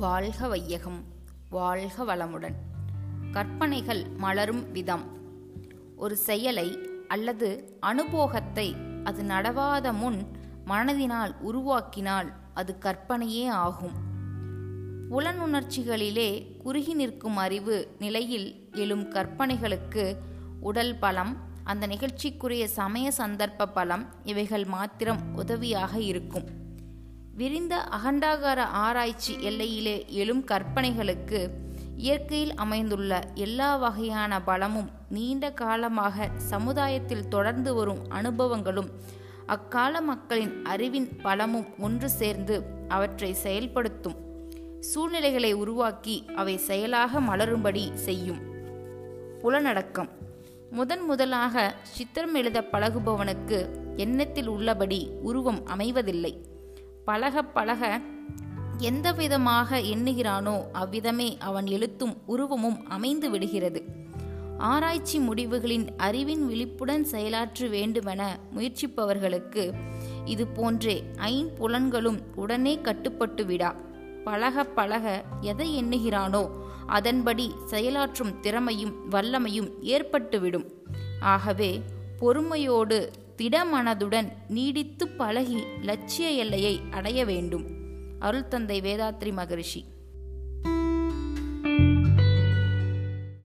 வாழ்க வையகம் வாழ்க வளமுடன். கற்பனைகள் மலரும் விதம். ஒரு செயலை அல்லது அனுபோகத்தை அது நடவாத முன் மனதினால் உருவாக்கினால் அது கற்பனையே ஆகும். புலனுணர்ச்சிகளிலே குறுகி நிற்கும் அறிவு நிலையில் எழும் கற்பனைகளுக்கு உடல் பலம் அந்த நிகழ்ச்சிக்குரிய சமய சந்தர்ப்ப பலம் இவைகள் மாத்திரம் உதவியாக இருக்கும். விரிந்த அகண்டாகார ஆராய்ச்சி எல்லையிலே எழும் கற்பனைகளுக்கு இயற்கையில் அமைந்துள்ள எல்லா வகையான பலமும் நீண்ட காலமாக சமுதாயத்தில் தொடர்ந்து வரும் அனுபவங்களும் அக்கால மக்களின் அறிவின் பலமும் ஒன்று சேர்ந்து அவற்றை செயல்படுத்தும் சூழ்நிலைகளை உருவாக்கி அவை செயலாக மலரும்படி செய்யும். புலனடக்கம். முதன் முதலாக சித்திரம் எழுத பழகுபவனுக்கு எண்ணத்தில் உள்ளபடி உருவம் அமைவதில்லை. பழக பழக எந்த விதமாக எண்ணுகிறானோ அவ்விதமே அவன் எழுத்தும் உருவமும் அமைந்து விடுகிறது. ஆராய்ச்சி முடிவுகளின் அறிவின் விழிப்புடன் செயலாற்ற வேண்டுமென முயற்சிப்பவர்களுக்கு இது போன்றே ஐம்புலன்களும் உடனே கட்டுப்பட்டு விடா. பழக பழக எதை எண்ணுகிறானோ அதன்படி செயலாற்றும் திறமையும் வல்லமையும் ஏற்பட்டுவிடும். ஆகவே பொறுமையோடு திடமனதுடன் நீடித்து பழகி லட்சிய எல்லையை அடைய வேண்டும். அருள் தந்தை வேதாத்ரி மகரிஷி.